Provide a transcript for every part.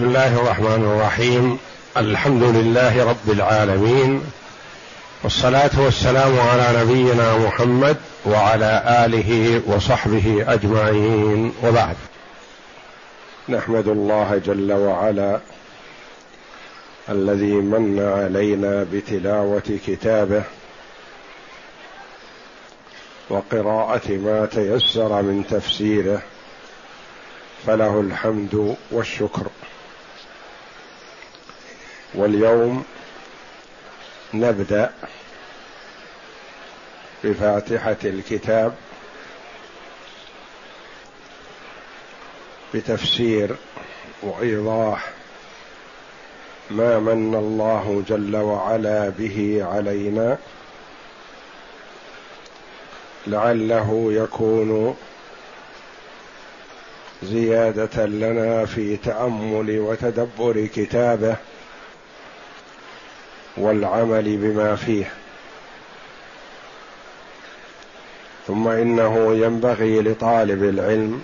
بسم الله الرحمن الرحيم. الحمد لله رب العالمين. والصلاة والسلام على نبينا محمد وعلى آله وصحبه أجمعين. وبعد. نحمد الله جل وعلا الذي من علينا بتلاوة كتابه وقراءة ما تيسر من تفسيره. فله الحمد والشكر. واليوم نبدأ بفاتحة الكتاب بتفسير وإيضاح ما من الله جل وعلا به علينا لعله يكون زيادة لنا في تأمل وتدبر كتابه والعمل بما فيه. ثم إنه ينبغي لطالب العلم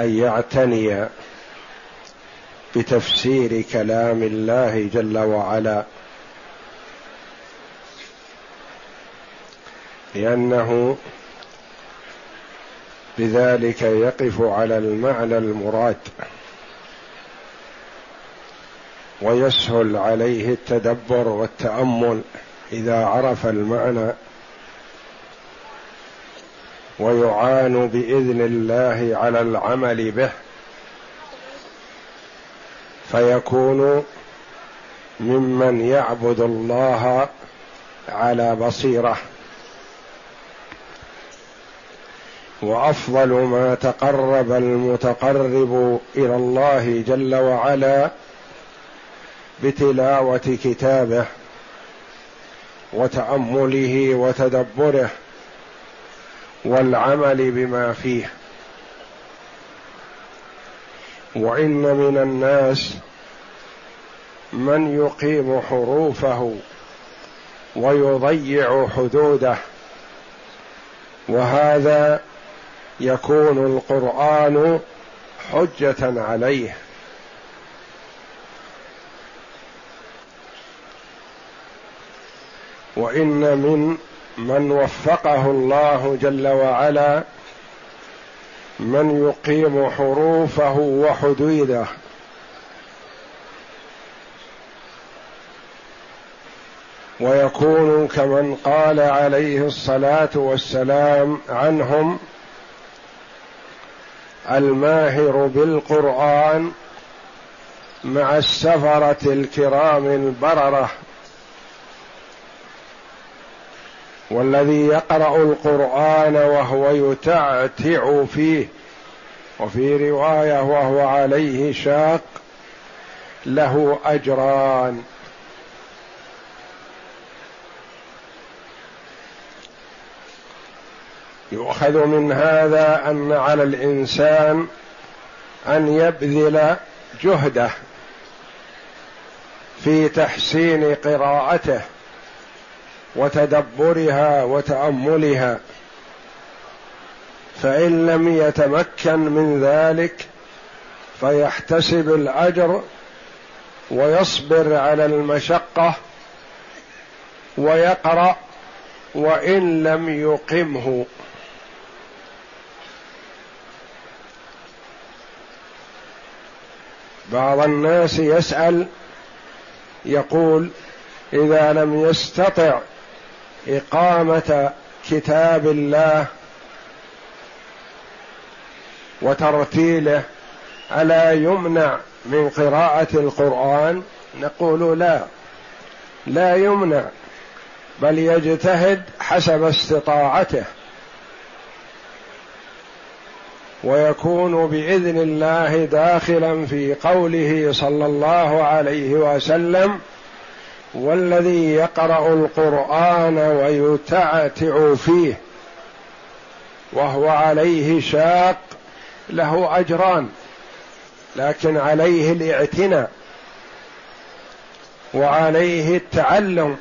أن يعتني بتفسير كلام الله جل وعلا. لأنه بذلك يقف على المعنى المراد. ويسهل عليه التدبر والتأمل إذا عرف المعنى. ويعان بإذن الله على العمل به. فيكون ممن يعبد الله على بصيرة. وأفضل ما تقرب المتقرب إلى الله جل وعلا بتلاوة كتابه وتأمله وتدبره والعمل بما فيه. وإن من الناس من يقيم حروفه ويضيع حدوده وهذا يكون القرآن حجة عليه. وإن من من وفقه الله جل وعلا من يقيم حروفه وحدوده. ويكون كمن قال عليه الصلاة والسلام عنهم الماهر بالقرآن مع السفرة الكرام البررة. والذي يقرأ القرآن وهو يتعتع فيه. وفي رواية وهو عليه شاق له أجران. يؤخذ من هذا أن على الإنسان أن يبذل جهده في تحسين قراءته. وتدبرها وتأملها. فإن لم يتمكن من ذلك فيحتسب الأجر ويصبر على المشقة ويقرأ وإن لم يقمه. بعض الناس يسأل يقول إذا لم يستطع إقامة كتاب الله وترتيله ألا يمنع من قراءة القرآن؟ نقول لا لا يمنع بل يجتهد حسب استطاعته ويكون بإذن الله داخلا في قوله صلى الله عليه وسلم والذي يقرأ القرآن ويتعتع فيه وهو عليه شاق له أجران لكن عليه الاعتناء وعليه التعلم.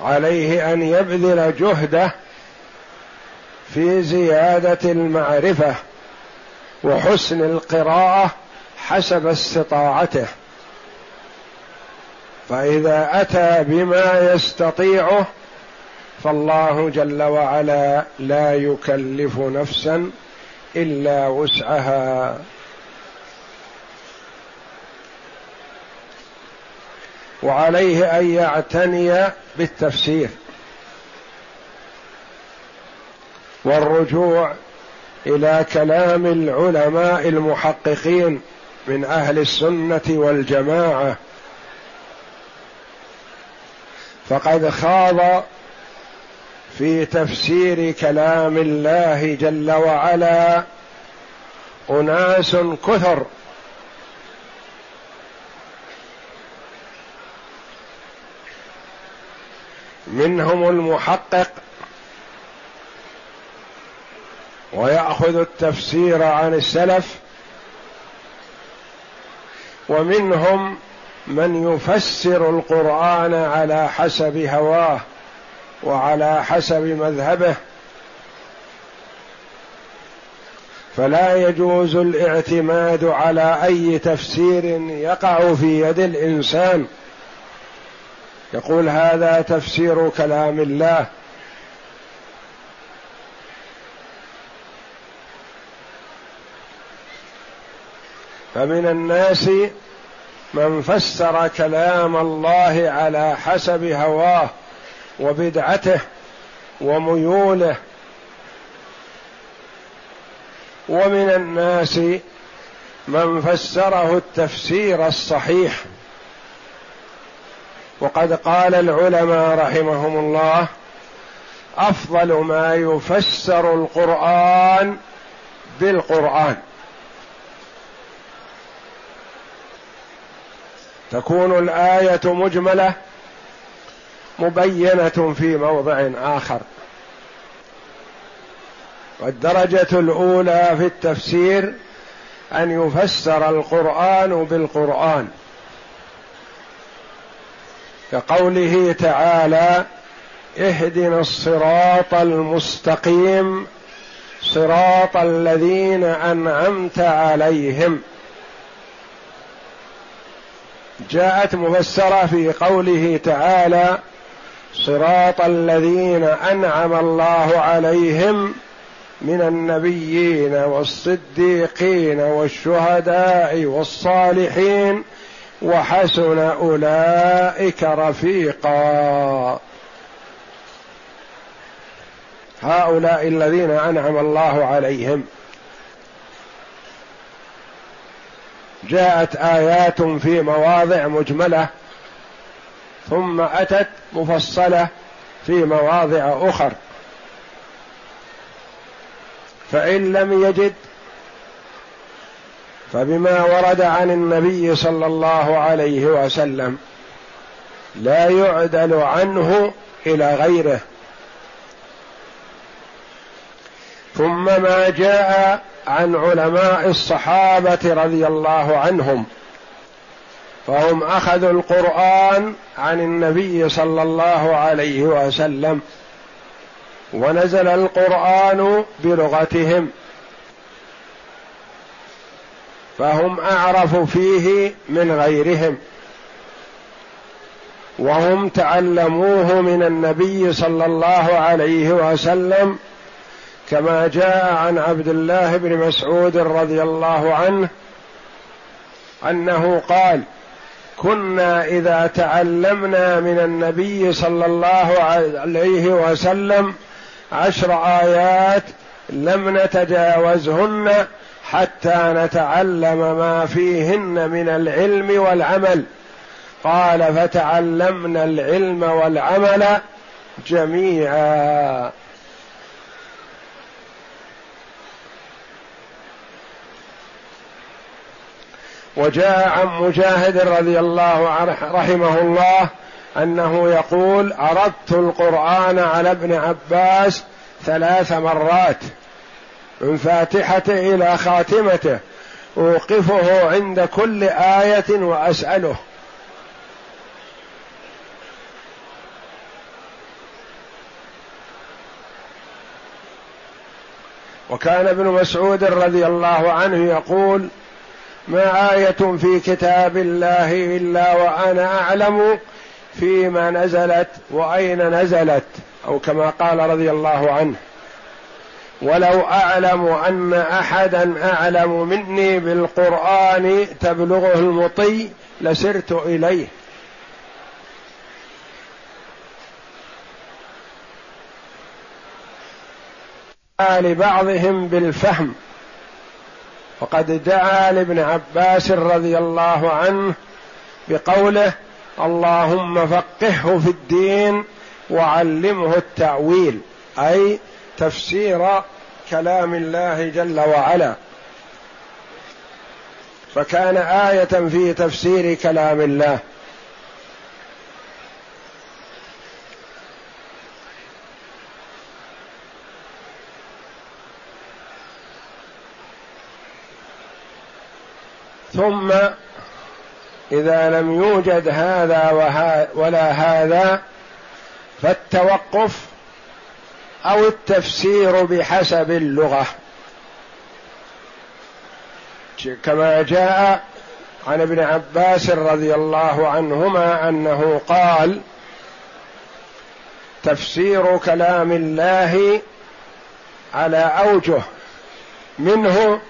عليه أن يبذل جهده في زيادة المعرفة وحسن القراءة حسب استطاعته. فإذا أتى بما يستطيعه فالله جل وعلا لا يكلف نفسا إلا وسعها. وعليه أن يعتني بالتفسير. والرجوع إلى كلام العلماء المحققين. من أهل السنة والجماعة. فقد خاض في تفسير كلام الله جل وعلا أناس كثر. منهم المحقق ويأخذ التفسير عن السلف ومنهم من يفسر القرآن على حسب هواه وعلى حسب مذهبه. فلا يجوز الاعتماد على أي تفسير يقع في يد الإنسان. يقول هذا تفسير كلام الله. فمن الناس من فسر كلام الله على حسب هواه وبدعته وميوله. ومن الناس من فسره التفسير الصحيح. وقد قال العلماء رحمهم الله أفضل ما يفسر القرآن بالقرآن. تكون الآية مجملة مبينة في موضع آخر. والدرجة الأولى في التفسير أن يفسر القرآن بالقرآن. كقوله تعالى اهدنا الصراط المستقيم صراط الذين أنعمت عليهم. جاءت مفسره في قوله تعالى صراط الذين أنعم الله عليهم من النبيين والصديقين والشهداء والصالحين وحسن أولئك رفيقا. هؤلاء الذين أنعم الله عليهم. جاءت آيات في مواضع مجملة ثم أتت مفصلة في مواضع أخر. فإن لم يجد فبما ورد عن النبي صلى الله عليه وسلم لا يعدل عنه إلى غيره. ثم ما جاء عن علماء الصحابة رضي الله عنهم. فهم أخذوا القرآن عن النبي صلى الله عليه وسلم ونزل القرآن بلغتهم. فهم أعرف فيه من غيرهم. وهم تعلموه من النبي صلى الله عليه وسلم كما جاء عن عبد الله بن مسعود رضي الله عنه أنه قال كنا إذا تعلمنا من النبي صلى الله عليه وسلم عشر آيات لم نتجاوزهن حتى نتعلم ما فيهن من العلم والعمل. قال فتعلمنا العلم والعمل جميعا. وجاء عن مجاهد رضي الله عنه رحمه الله أنه يقول أردت القرآن على ابن عباس ثلاث مرات من فاتحته إلى خاتمته أوقفه عند كل آية وأسأله. وكان ابن مسعود رضي الله عنه يقول ما آية في كتاب الله إلا وأنا أعلم فيما نزلت وأين نزلت أو كما قال رضي الله عنه ولو أعلم أن احدا أعلم مني بالقرآن تبلغه المطي لسرت إليه. لبعضهم بالفهم وقد دعا لابن عباس رضي الله عنه بقوله اللهم فقهه في الدين وعلمه التأويل أي تفسير كلام الله جل وعلا. فكان آية في تفسير كلام الله. ثم إذا لم يوجد هذا ولا هذا فالتوقف أو التفسير بحسب اللغة. كما جاء عن ابن عباس رضي الله عنهما أنه قال تفسير كلام الله على أوجه منه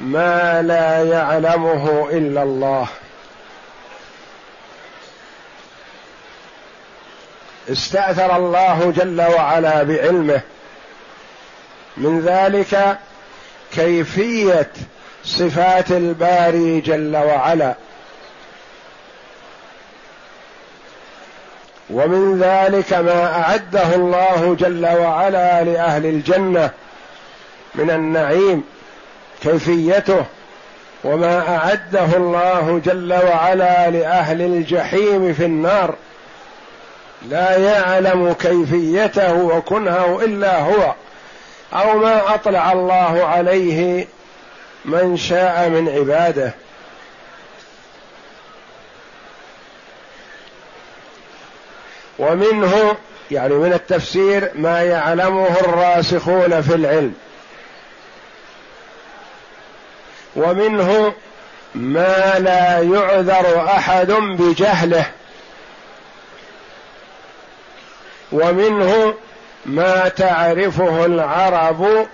ما لا يعلمه إلا الله. استأثر الله جل وعلا بعلمه. من ذلك كيفية صفات الباري جل وعلا. ومن ذلك ما أعده الله جل وعلا لأهل الجنة من النعيم. كيفيته وما أعده الله جل وعلا لأهل الجحيم في النار. لا يعلم كيفيته وكنهه إلا هو أو ما أطلع الله عليه من شاء من عباده. ومنه يعني من التفسير ما يعلمه الراسخون في العلم. ومنه ما لا يعذر أحد بجهله. ومنه ما تعرفه العرب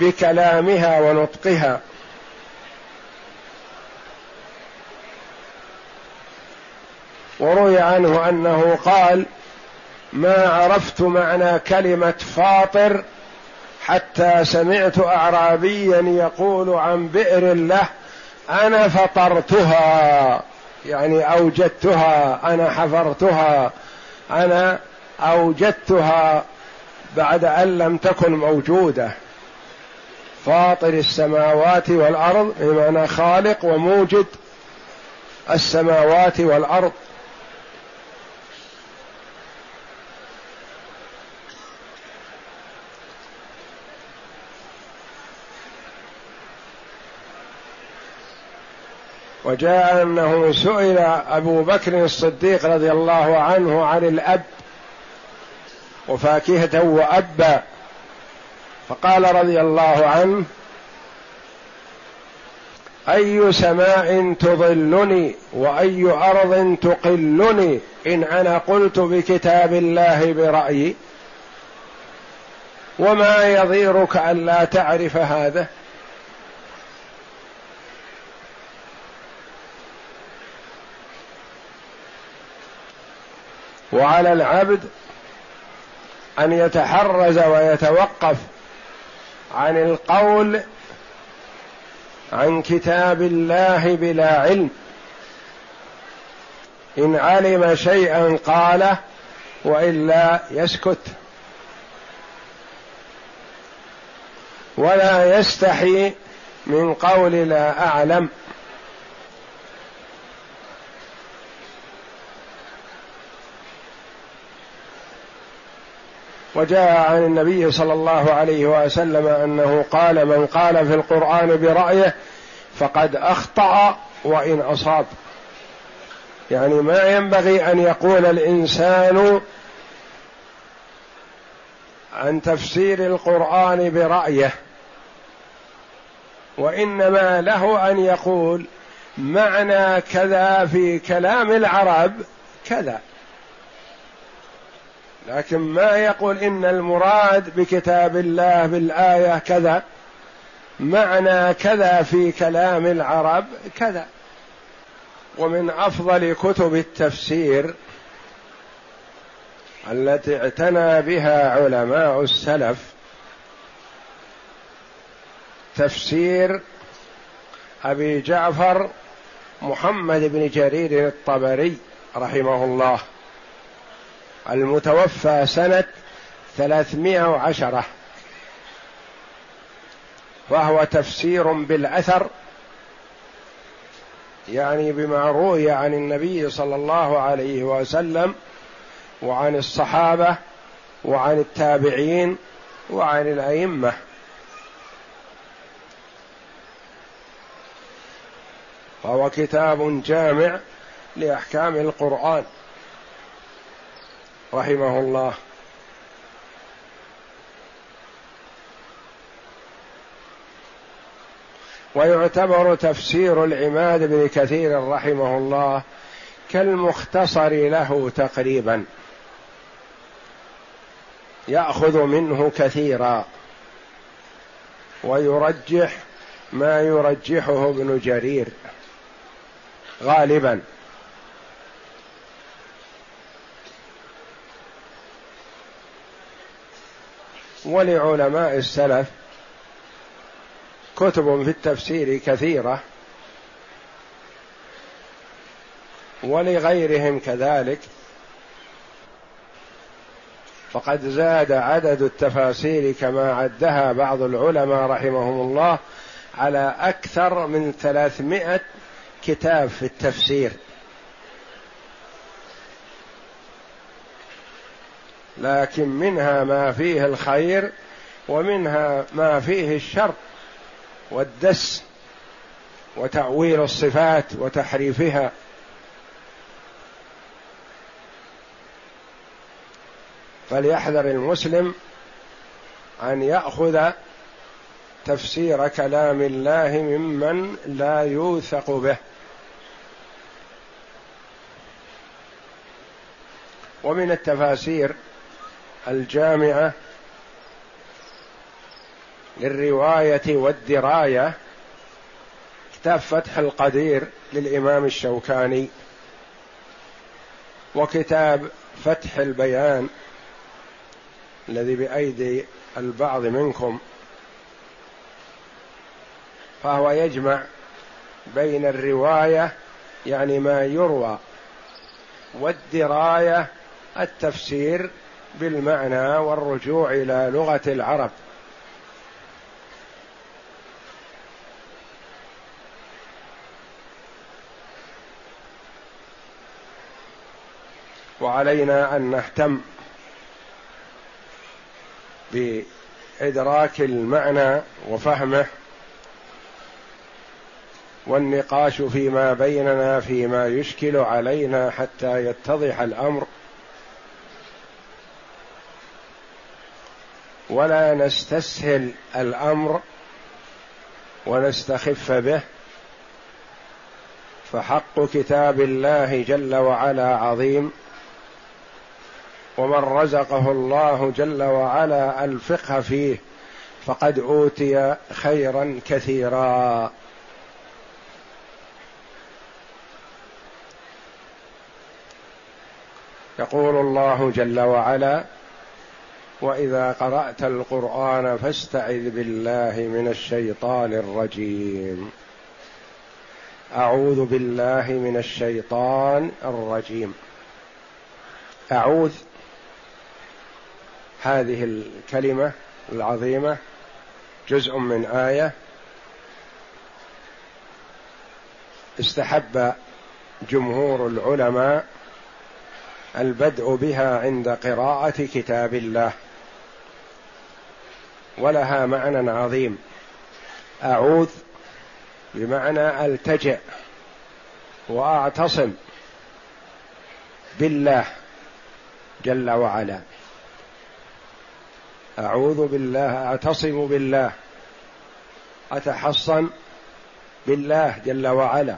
بكلامها ونطقها. وروي عنه أنه قال ما عرفت معنى كلمة فاطر حتى سمعت اعرابيا يقول عن بئر له أنا فطرتها يعني أوجدتها أنا حفرتها أنا أوجدتها بعد أن لم تكن موجودة. فاطر السماوات والأرض بمعنى خالق وموجد السماوات والأرض. وجاء أنه سئل أبو بكر الصديق رضي الله عنه عن الأب وفاكهه وابا فقال رضي الله عنه أي سماء تظلني وأي أرض تقلني؟ إن أنا قلت بكتاب الله برأيي وما يضيرك الا تعرف هذا؟ وعلى العبد أن يتحرز ويتوقف عن القول عن كتاب الله بلا علم. إن علم شيئا قاله وإلا يسكت. ولا يستحي من قول لا أعلم. وجاء عن النبي صلى الله عليه وسلم أنه قال من قال في القرآن برأيه فقد أخطأ وإن أصاب. يعني ما ينبغي أن يقول الإنسان عن تفسير القرآن برأيه وإنما له أن يقول معنى كذا في كلام العرب كذا. لكن ما يقول إن المراد بكتاب الله بالآية كذا. معنى كذا في كلام العرب كذا. ومن أفضل كتب التفسير التي اعتنى بها علماء السلف تفسير أبي جعفر محمد بن جرير الطبري رحمه الله. المتوفى سنة ثلاثمائة وعشرة. وهو تفسير بالأثر يعني بما روي عن النبي صلى الله عليه وسلم وعن الصحابة وعن التابعين وعن الأئمة. وهو كتاب جامع لأحكام القرآن. رحمه الله. ويعتبر تفسير العماد بن كثير رحمه الله كالمختصر له تقريبا. يأخذ منه كثيرا. ويرجح ما يرجحه ابن جرير. غالبا. ولعلماء السلف كتب في التفسير كثيرة ولغيرهم كذلك فقد زاد عدد التفاسير كما عدها بعض العلماء رحمهم الله على أكثر من ثلاثمائة كتاب في التفسير. لكن منها ما فيه الخير ومنها ما فيه الشر والدس وتأويل الصفات وتحريفها. فليحذر المسلم أن يأخذ تفسير كلام الله ممن لا يوثق به. ومن التفاسير الجامعة للرواية والدراية كتاب فتح القدير للإمام الشوكاني وكتاب فتح البيان الذي بأيدي البعض منكم. فهو يجمع بين الرواية يعني ما يروى والدراية التفسير بالمعنى والرجوع إلى لغة العرب. وعلينا أن نهتم بإدراك المعنى وفهمه والنقاش فيما بيننا فيما يشكل علينا حتى يتضح الأمر. ولا نستسهل الأمر ونستخف به فحق كتاب الله جل وعلا عظيم ومن رزقه الله جل وعلا الفقه فيه فقد أوتي خيرا كثيرا. يقول الله جل وعلا وإذا قرأت القرآن فاستعذ بالله من الشيطان الرجيم. أعوذ بالله من الشيطان الرجيم. أعوذ هذه الكلمة العظيمة جزء من آية استحب جمهور العلماء البدء بها عند قراءة كتاب الله. ولها معنى عظيم. أعوذ بمعنى التجئ وأعتصم بالله جل وعلا. أعوذ بالله أعتصم بالله أتحصن بالله جل وعلا.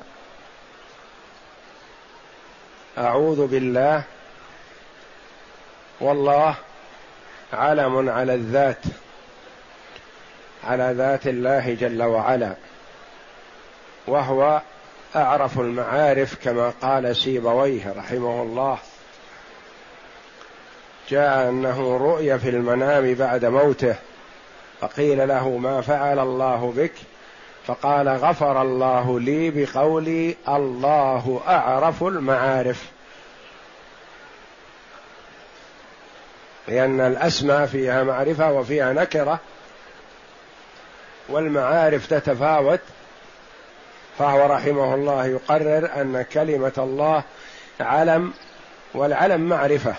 أعوذ بالله والله علم على الذات. على ذات الله جل وعلا وهو أعرف المعارف كما قال سيبويه رحمه الله. جاء أنه رؤي في المنام بعد موته فقيل له ما فعل الله بك؟ فقال غفر الله لي بقولي الله أعرف المعارف. لأن الأسماء فيها معرفة وفيها نكرة والمعارف تتفاوت فهو رحمه الله يقرر أن كلمة الله علم والعلم معرفة.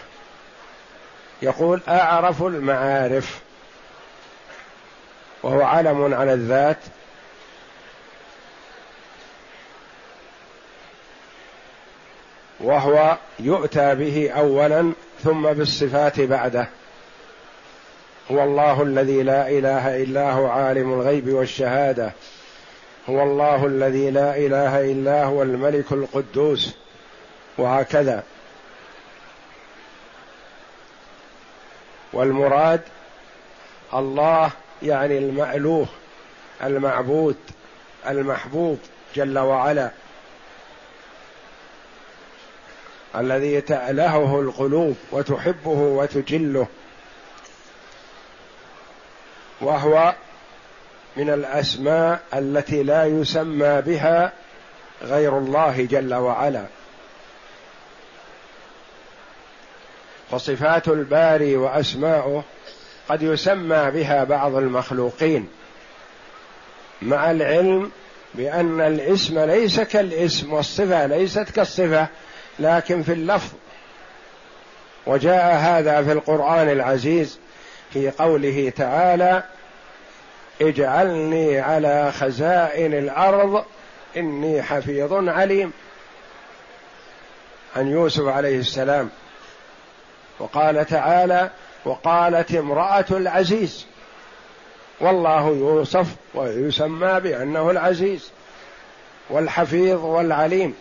يقول أعرف المعارف وهو علم على الذات. وهو يؤتى به اولا ثم بالصفات بعده. هو الله الذي لا إله إلا هو عالم الغيب والشهادة. هو الله الذي لا إله إلا هو الملك القدوس. وهكذا. والمراد الله يعني المألوه المعبود المحبوب جل وعلا. الذي تألهه القلوب وتحبه وتجله. وهو من الأسماء التي لا يسمى بها غير الله جل وعلا. فصفات الباري وأسماؤه قد يسمى بها بعض المخلوقين مع العلم بأن الاسم ليس كالاسم والصفة ليست كالصفة لكن في اللفظ. وجاء هذا في القرآن العزيز في قوله تعالى اجعلني على خزائن الأرض إني حفيظ عليم. عن يوسف عليه السلام وقال تعالى وقالت امرأة العزيز. والله يوصف ويسمى بأنه العزيز والحفيظ والعليم.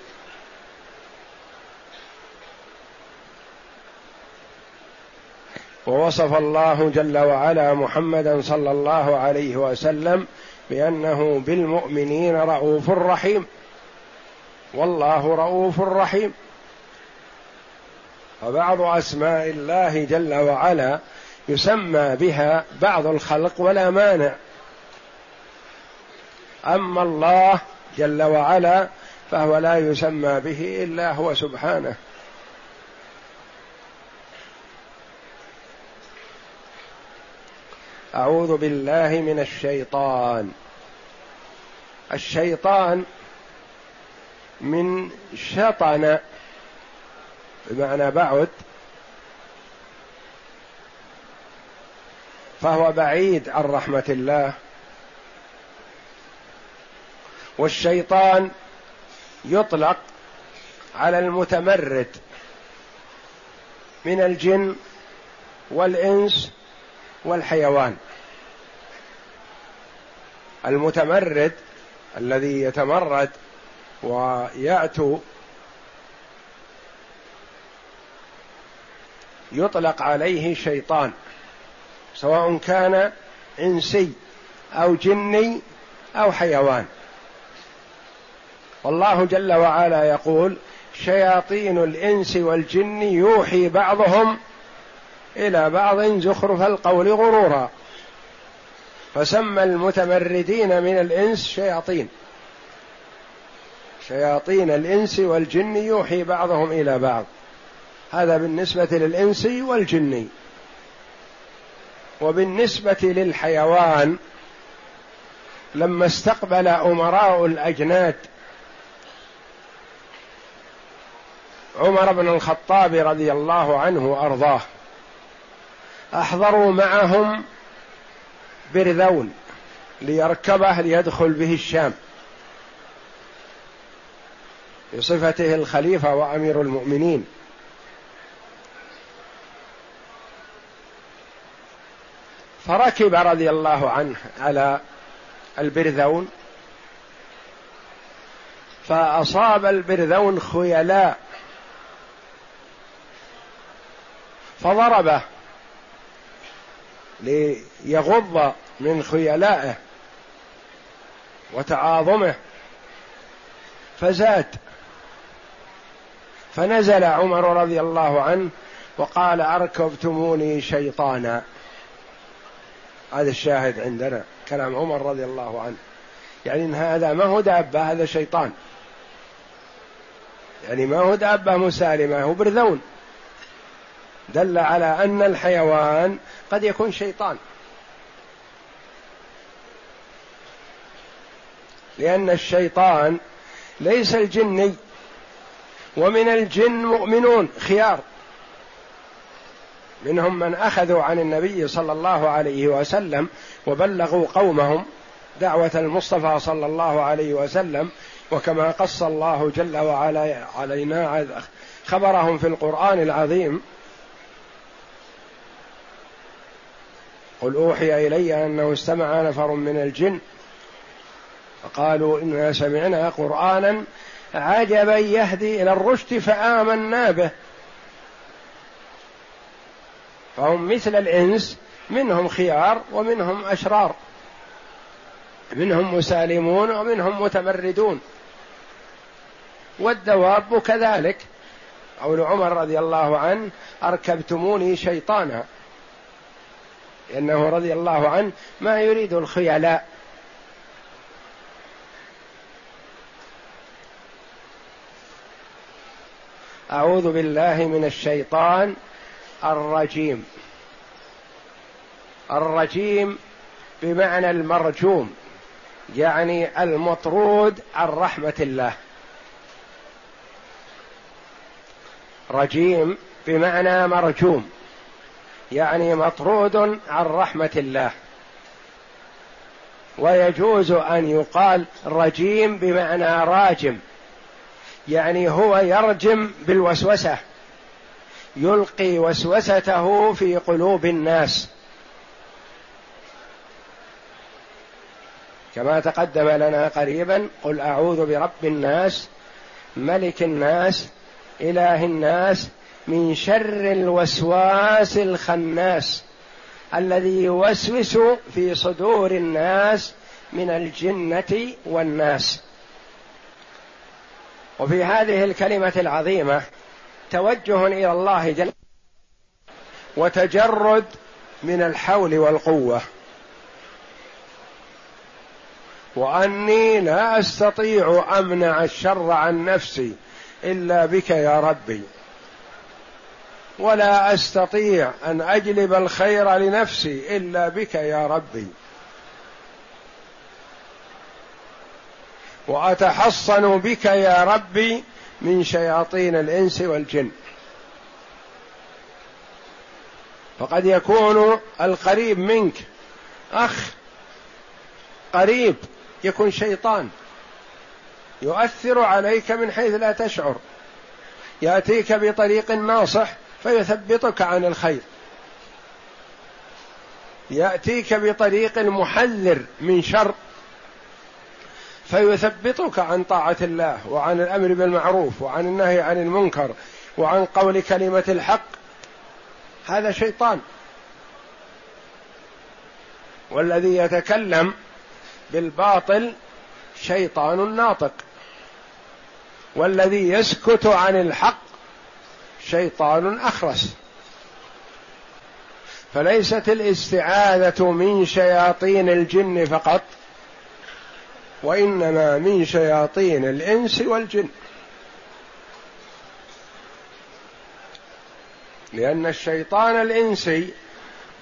ووصف الله جل وعلا محمدا صلى الله عليه وسلم بأنه بالمؤمنين رؤوف رحيم. والله رؤوف رحيم. فبعض أسماء الله جل وعلا يسمى بها بعض الخلق ولا مانع. أما الله جل وعلا فهو لا يسمى به إلا هو سبحانه. أعوذ بالله من الشيطان. الشيطان من شطن بمعنى بعد فهو بعيد عن رحمة الله. والشيطان يطلق على المتمرد من الجن والإنس والحيوان. المتمرد الذي يتمرد ويأتو يطلق عليه شيطان سواء كان إنسي أو جني أو حيوان. والله جل وعلا يقول شياطين الإنس والجن يوحي بعضهم إلى بعض زخرف القول غرورا. فسمى المتمردين من الإنس شياطين. شياطين الإنس والجن يوحي بعضهم إلى بعض. هذا بالنسبة للإنس والجن. وبالنسبة للحيوان لما استقبل أمراء الأجناد عمر بن الخطاب رضي الله عنه وأرضاه أحضروا معهم برذون ليركبه ليدخل به الشام. بصفته الخليفة وأمير فركب رضي الله عنه على البرذون فأصاب البرذون خيلاء. فضربه. ليغض من خيلائه وتعاظمه فزاد. فنزل عمر رضي الله عنه وقال أركبتموني شيطانا. هذا الشاهد عندنا كلام عمر رضي الله عنه. يعني إن هذا ما هو دابة هذا شيطان. يعني ما هو دابة مسالمة هو برذون. دل على أن الحيوان قد يكون شيطان. لأن الشيطان ليس الجني ومن الجن مؤمنون خيار. منهم من أخذوا عن النبي صلى الله عليه وسلم وبلغوا قومهم دعوة المصطفى صلى الله عليه وسلم وكما قص الله جل وعلا علينا خبرهم في القرآن العظيم قل أوحي إلي أنه استمع نفر من الجن. فقالوا إنا سمعنا قرآنا عجبا يهدي إلى الرشد فآمنا به. فهم مثل الإنس منهم خيار ومنهم أشرار. منهم مسالمون ومنهم متمردون. والدواب كذلك. قول عمر رضي الله عنه أركبتموني شيطانا. لأنه رضي الله عنه ما يريد الخيلاء. أعوذ بالله من الشيطان الرجيم. الرجيم بمعنى المرجوم يعني المطرود عن رحمة الله. رجيم بمعنى مرجوم. يعني مطرود عن رحمة الله. ويجوز أن يقال رجيم بمعنى راجم. يعني هو يرجم بالوسوسة. يلقي وسوسته في قلوب الناس. كما تقدم لنا قريبا قل أعوذ برب الناس ملك الناس إله الناس من شر الوسواس الخناس الذي يوسوس في صدور الناس من الجنة والناس. وفي هذه الكلمة العظيمة توجه إلى الله جل وتجرد من الحول والقوة. وأني لا أستطيع أمنع الشر عن نفسي إلا بك يا ربي. ولا أستطيع أن أجلب الخير لنفسي إلا بك يا ربي. وأتحصن بك يا ربي من شياطين الإنس والجن. فقد يكون القريب منك أخ قريب يكون شيطان يؤثر عليك من حيث لا تشعر. يأتيك بطريق ناصح فيثبطك عن الخير. يأتيك بطريق محذر من شر فيثبطك عن طاعة الله وعن الأمر بالمعروف وعن النهي عن المنكر وعن قول كلمة الحق. هذا شيطان. والذي يتكلم بالباطل شيطان ناطق. والذي يسكت عن الحق شيطان أخرس. فليست الاستعاذة من شياطين الجن فقط وإنما من شياطين الإنس والجن. لأن الشيطان الإنسي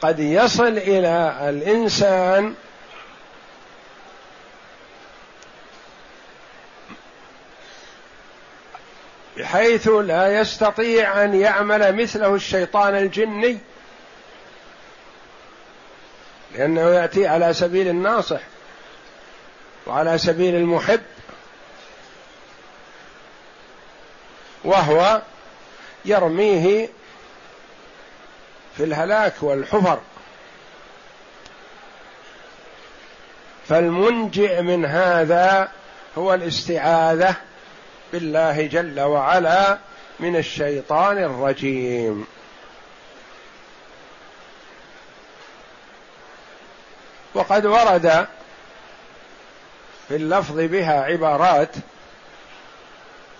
قد يصل إلى الإنسان بحيث لا يستطيع أن يعمل مثله الشيطان الجني. لأنه يأتي على سبيل الناصح وعلى سبيل المحب. وهو يرميه في الهلاك والحفر. فالمنجئ من هذا هو الاستعاذة بالله جل وعلا من الشيطان الرجيم. وقد ورد في اللفظ بها عبارات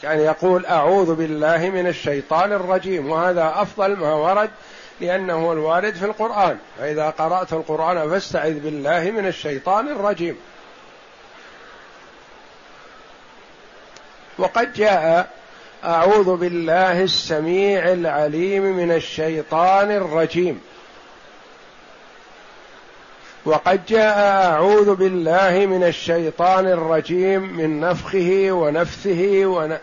كان يقول أعوذ بالله من الشيطان الرجيم وهذا أفضل ما ورد لأنه الوارد في القرآن. فإذا قرأت القرآن فاستعذ بالله من الشيطان الرجيم. وقد جاء أعوذ بالله السميع العليم من الشيطان الرجيم. وقد جاء أعوذ بالله من الشيطان الرجيم من نفخه ونفثه ون...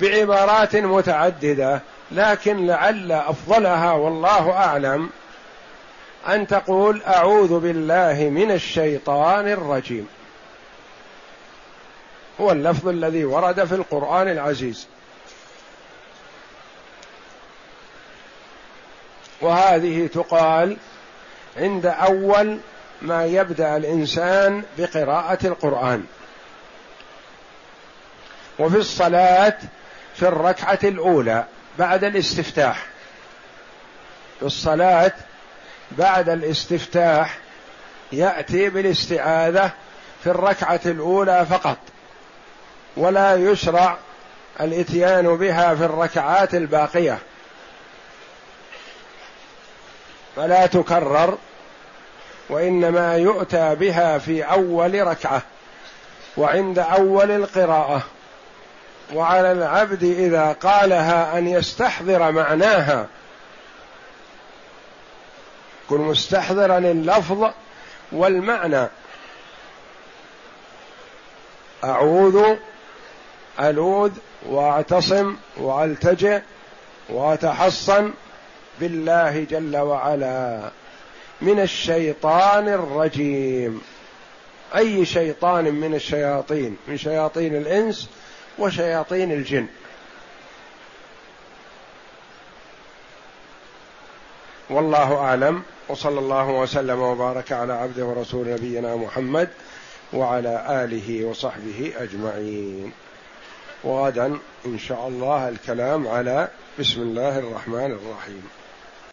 فبعبارات متعددة لكن لعل أفضلها والله أعلم أن تقول أعوذ بالله من الشيطان الرجيم. هو اللفظ الذي ورد في القرآن العزيز. وهذه تقال عند أول ما يبدأ الإنسان بقراءة القرآن. وفي الصلاة في الركعة الأولى بعد الاستفتاح. في الصلاة بعد الاستفتاح يأتي بالاستعاذة في الركعة الأولى فقط ولا يشرع الإتيان بها في الركعات الباقية فلا تكرر وإنما يؤتى بها في أول ركعة وعند أول القراءة وعلى العبد إذا قالها أن يستحضر معناها كن مستحضرا اللفظ والمعنى. أعوذ ألوذ وأعتصم وألتجئ وأتحصن بالله جل وعلا. من الشيطان الرجيم. أي شيطان من الشياطين؟ من شياطين الإنس وشياطين الجن. والله أعلم. وصلى الله وسلم وبارك على عبده ورسول نبينا محمد وعلى آله وصحبه أجمعين. وغدا إن شاء الله الكلام على بسم الله الرحمن الرحيم.